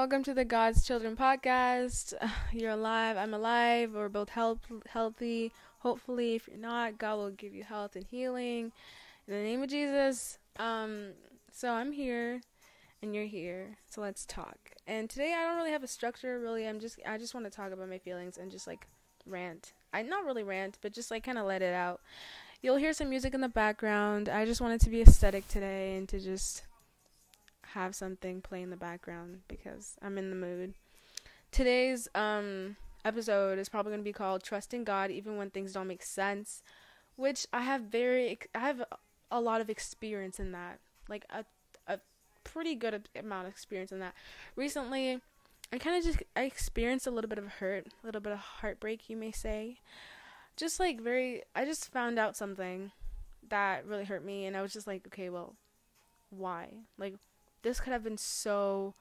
welcome to the God's Children podcast. You're alive, I'm alive, we're both health, healthy. Hopefully, if you're not, God will give you health and healing. In the name of Jesus. Um, so I'm here and you're here. So let's talk. And today I don't really have a structure, really. I'm just I just want to talk about my feelings and just like rant. I not really rant, but just like kind of let it out. You'll hear some music in the background. I just wanted to be aesthetic today and to just have something play in the background because I'm in the mood. Today's um episode is probably going to be called Trusting God even when things don't make sense, which I have very I have a lot of experience in that. Like a a pretty good amount of experience in that. Recently, I kind of just I experienced a little bit of hurt, a little bit of heartbreak, you may say. Just like very I just found out something that really hurt me and I was just like, okay, well, why? Like this could have been so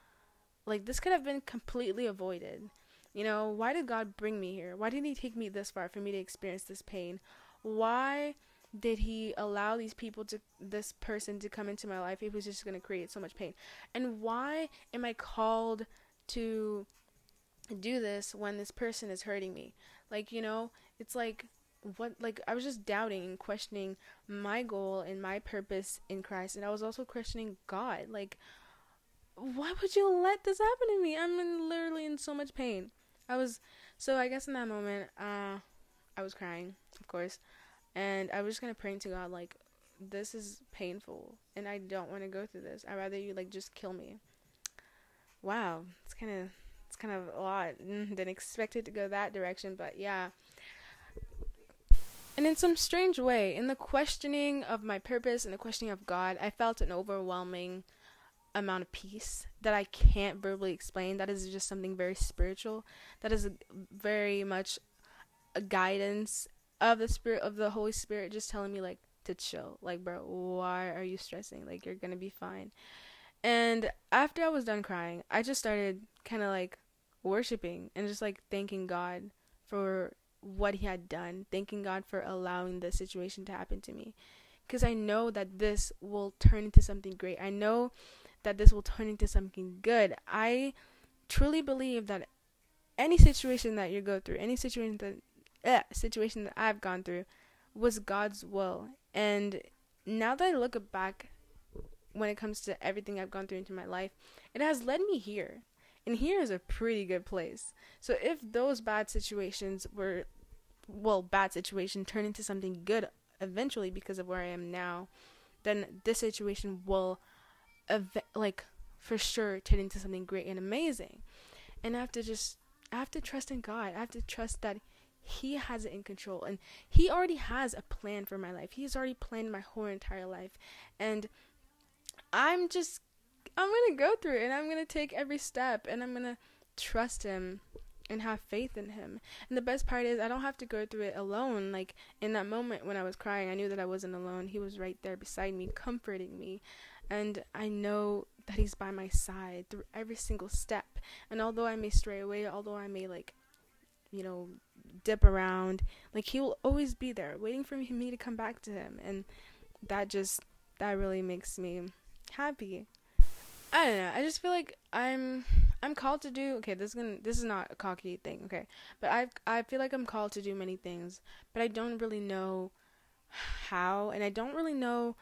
like this could have been completely avoided. You know, why did God bring me here? Why did he take me this far for me to experience this pain? Why did he allow these people to this person to come into my life if it was just going to create so much pain? And why am I called to do this when this person is hurting me? Like, you know, it's like what like I was just doubting and questioning my goal and my purpose in Christ and I was also questioning God. Like why would you let this happen to me? I'm in, literally in so much pain. I was so I guess in that moment uh I was crying of course and I was just kind of praying to God like this is painful and I don't want to go through this. I'd rather you like just kill me. Wow it's kind of it's kind of a lot didn't expect it to go that direction but yeah and in some strange way, in the questioning of my purpose and the questioning of God, I felt an overwhelming amount of peace that I can't verbally explain. That is just something very spiritual. That is very much a guidance of the spirit of the Holy Spirit just telling me like to chill. Like, bro, why are you stressing? Like you're going to be fine. And after I was done crying, I just started kind of like worshiping and just like thanking God for what he had done, thanking God for allowing the situation to happen to me. Because I know that this will turn into something great. I know that this will turn into something good. I truly believe that any situation that you go through, any situation that eh, situation that I've gone through was God's will. And now that I look back when it comes to everything I've gone through into my life, it has led me here. And here is a pretty good place. So if those bad situations were, well, bad situation turn into something good eventually because of where I am now, then this situation will, ev- like, for sure turn into something great and amazing. And I have to just, I have to trust in God. I have to trust that he has it in control and he already has a plan for my life. He's already planned my whole entire life. And I'm just I'm gonna go through it and I'm gonna take every step and I'm gonna trust him and have faith in him. And the best part is I don't have to go through it alone. Like in that moment when I was crying, I knew that I wasn't alone. He was right there beside me, comforting me. And I know that he's by my side through every single step. And although I may stray away, although I may like you know, dip around, like he will always be there waiting for me to come back to him. And that just that really makes me happy. I don't know. I just feel like I'm I'm called to do okay, this is gonna this is not a cocky thing, okay. But I I feel like I'm called to do many things, but I don't really know how and I don't really know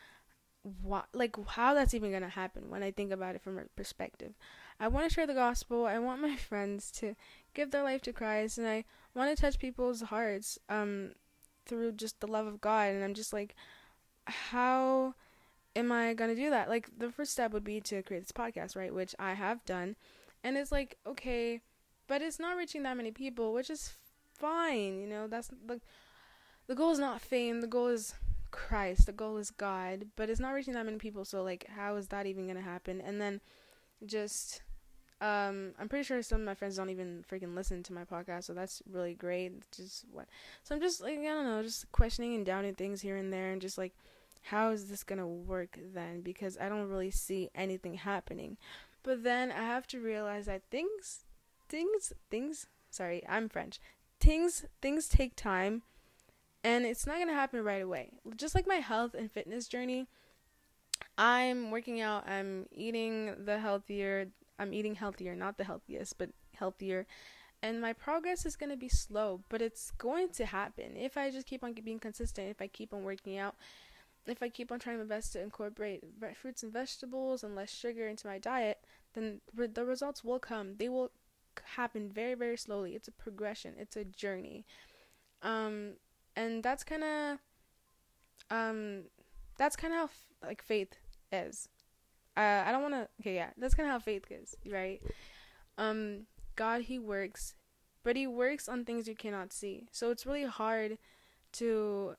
what like how that's even gonna happen when I think about it from a perspective. I want to share the gospel. I want my friends to give their life to Christ, and I want to touch people's hearts um through just the love of God. And I'm just like, how am I gonna do that? Like the first step would be to create this podcast, right? Which I have done, and it's like okay, but it's not reaching that many people, which is fine. You know, that's the the goal is not fame. The goal is Christ. The goal is God. But it's not reaching that many people. So like, how is that even gonna happen? And then just um i'm pretty sure some of my friends don't even freaking listen to my podcast so that's really great just what so i'm just like i don't know just questioning and doubting things here and there and just like how is this going to work then? Because I don't really see anything happening. But then I have to realize that things, things, things, sorry, I'm French. Things, things take time and it's not going to happen right away. Just like my health and fitness journey, I'm working out, I'm eating the healthier I'm eating healthier, not the healthiest, but healthier. And my progress is going to be slow, but it's going to happen if I just keep on being consistent, if I keep on working out, if I keep on trying my best to incorporate fruits and vegetables and less sugar into my diet, then re- the results will come. They will happen very, very slowly. It's a progression, it's a journey. Um, and that's kind of, um, that's kind of how f- like faith is. Uh, I don't want to. Okay, yeah, that's kind of how faith is, right? Um, God, He works, but He works on things you cannot see. So it's really hard to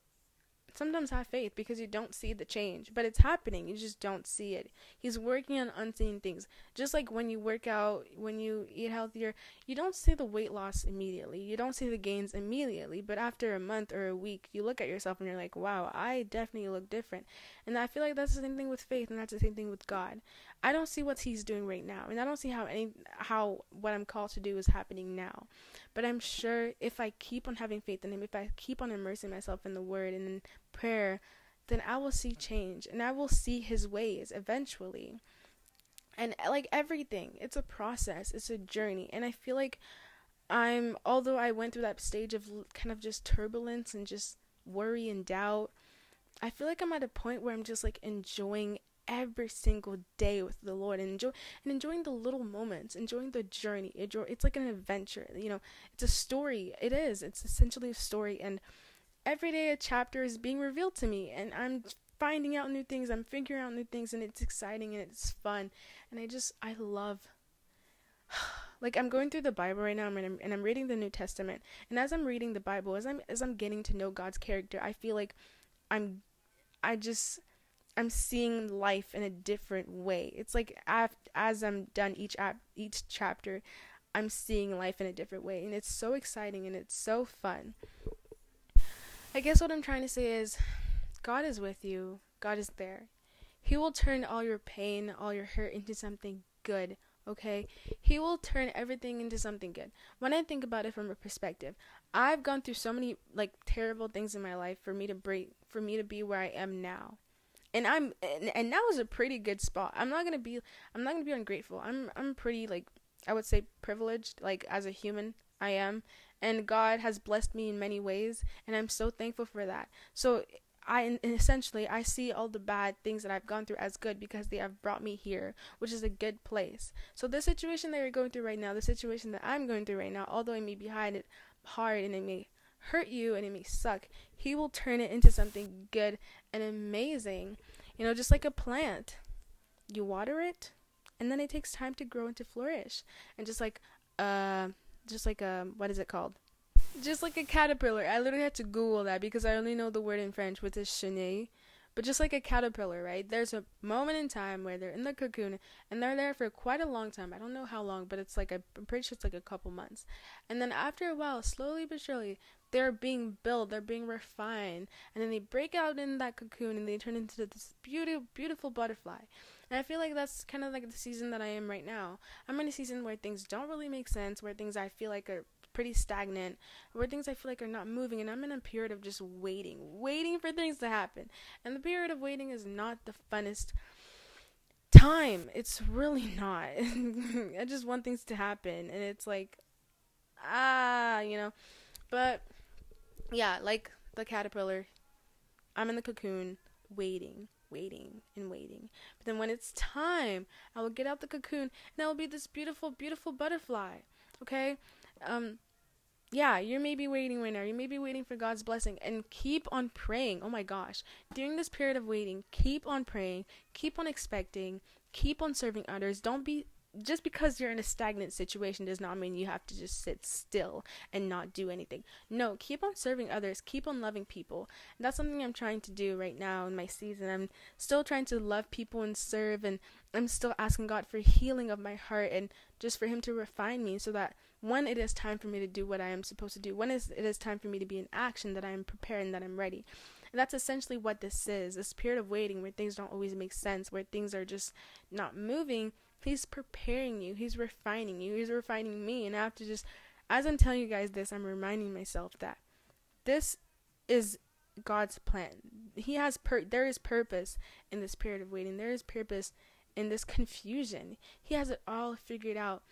sometimes have faith because you don't see the change, but it's happening. You just don't see it. He's working on unseen things. Just like when you work out, when you eat healthier, you don't see the weight loss immediately. You don't see the gains immediately, but after a month or a week, you look at yourself and you're like, "Wow, I definitely look different." And I feel like that's the same thing with faith, and that's the same thing with God. I don't see what he's doing right now, and I don't see how any how what I'm called to do is happening now. But I'm sure if I keep on having faith in him, if I keep on immersing myself in the word and in prayer, then I will see change and I will see his ways eventually. And uh, like everything, it's a process, it's a journey, and I feel like I'm although I went through that stage of kind of just turbulence and just worry and doubt, I feel like I'm at a point where I'm just like enjoying every single day with the Lord and enjoy and enjoying the little moments, enjoying the journey. Enjoy, it's like an adventure, you know. It's a story. It is. It's essentially a story, and every day a chapter is being revealed to me, and I'm finding out new things. I'm figuring out new things, and it's exciting and it's fun, and I just I love. like I'm going through the Bible right now, and I'm, and I'm reading the New Testament, and as I'm reading the Bible, as I'm as I'm getting to know God's character, I feel like I'm I just I'm seeing life in a different way. It's like as I'm done each ap- each chapter, I'm seeing life in a different way, and it's so exciting and it's so fun. I guess what I'm trying to say is, God is with you. God is there. He will turn all your pain, all your hurt into something good. Okay, He will turn everything into something good. When I think about it from a perspective, I've gone through so many like terrible things in my life for me to break, for me to be where I am now and I'm and, and now is a pretty good spot. I'm not gonna be I'm not gonna be ungrateful. I'm I'm pretty like I would say privileged like as a human I am and God has blessed me in many ways and I'm so thankful for that. So I essentially I see all the bad things that I've gone through as good because they have brought me here, which is a good place. So the situation that you're going through right now, the situation that I'm going through right now, although it may be hard, hard and it may hurt you and it may suck, He will turn it into something good and amazing. You know, just like a plant. You water it and then it takes time to grow and to flourish. And just like uh just like um what is it called? Just like a caterpillar. I literally had to Google that because I only know the word in French, which is chenille. But just like a caterpillar, right? There's a moment in time where they're in the cocoon and they're there for quite a long time. I don't know how long, but it's like a, I'm pretty sure it's like a couple months. And then after a while, slowly but surely, they're being built, they're being refined, and then they break out in that cocoon and they turn into this beautiful, beautiful butterfly. And I feel like that's kind of like the season that I am right now. I'm in a season where things don't really make sense, where things I feel like are pretty stagnant, where things I feel like are not moving, and I'm in a period of just waiting, waiting for things to happen. And the period of waiting is not the funnest time. It's really not. I just want things to happen, and it's like, ah, you know. But yeah, like the caterpillar, I'm in the cocoon waiting, waiting, and waiting. But then when it's time, I will get out the cocoon and I will be this beautiful, beautiful butterfly. Okay? Um yeah, you may be waiting right now. You may be waiting for God's blessing and keep on praying. Oh my gosh. During this period of waiting, keep on praying, keep on expecting, keep on serving others. Don't be just because you're in a stagnant situation does not mean you have to just sit still and not do anything. No, keep on serving others, keep on loving people. And that's something I'm trying to do right now in my season. I'm still trying to love people and serve and I'm still asking God for healing of my heart and just for him to refine me so that when it is time for me to do what I am supposed to do, when it is time for me to be in action that I am prepared and that I'm ready. And that's essentially what this is, this period of waiting where things don't always make sense, where things are just not moving He's preparing you. He's refining you. He's refining me. And I have to just, as I'm telling you guys this, I'm reminding myself that this is God's plan. He has per there is purpose in this period of waiting. There is purpose in this confusion. He has it all figured out.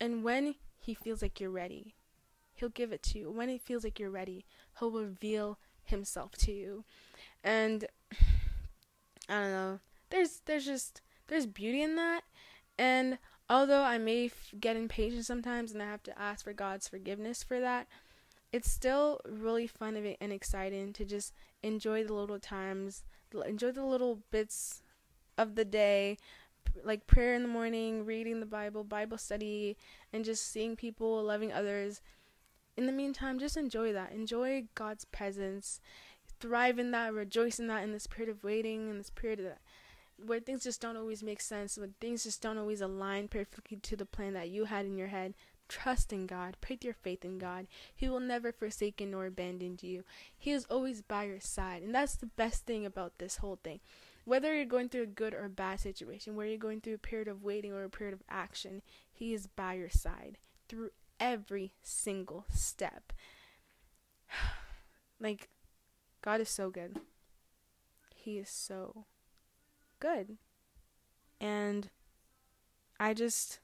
And when he feels like you're ready, he'll give it to you. When he feels like you're ready, he'll reveal himself to you. And I don't know. There's there's just there's beauty in that. And although I may f- get impatient sometimes and I have to ask for God's forgiveness for that, it's still really fun and exciting to just enjoy the little times, enjoy the little bits of the day, like prayer in the morning, reading the Bible, Bible study, and just seeing people, loving others. In the meantime, just enjoy that. Enjoy God's presence. Thrive in that, rejoice in that, in this period of waiting, in this period of that, where things just don't always make sense, when things just don't always align perfectly to the plan that you had in your head. Trust in God. Put your faith in God. He will never forsake nor abandon you. He is always by your side. And that's the best thing about this whole thing. Whether you're going through a good or a bad situation, whether you're going through a period of waiting or a period of action, He is by your side through every single step. like, God is so good. He is so good. And I just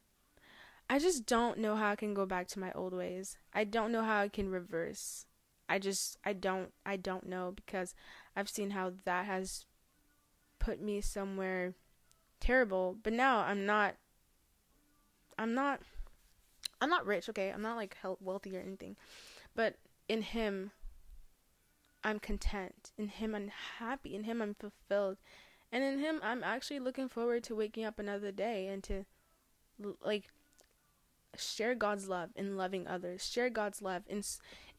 I just don't know how I can go back to my old ways. I don't know how I can reverse. I just I don't I don't know because I've seen how that has put me somewhere terrible. But now I'm not I'm not I'm not rich, okay? I'm not like wealthy or anything. But in him I'm content. In him I'm happy. In him I'm fulfilled. And in him I'm actually looking forward to waking up another day and to like share God's love in loving others, share God's love in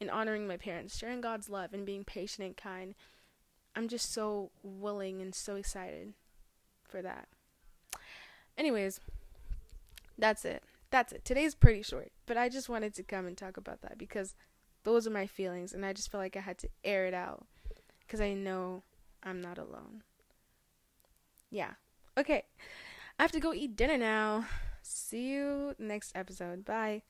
in honoring my parents, sharing God's love and being patient and kind. I'm just so willing and so excited for that. Anyways, that's it. That's it. Today's pretty short, but I just wanted to come and talk about that because those are my feelings and I just felt like I had to air it out because I know I'm not alone. Yeah. Okay. I have to go eat dinner now. See you next episode. Bye.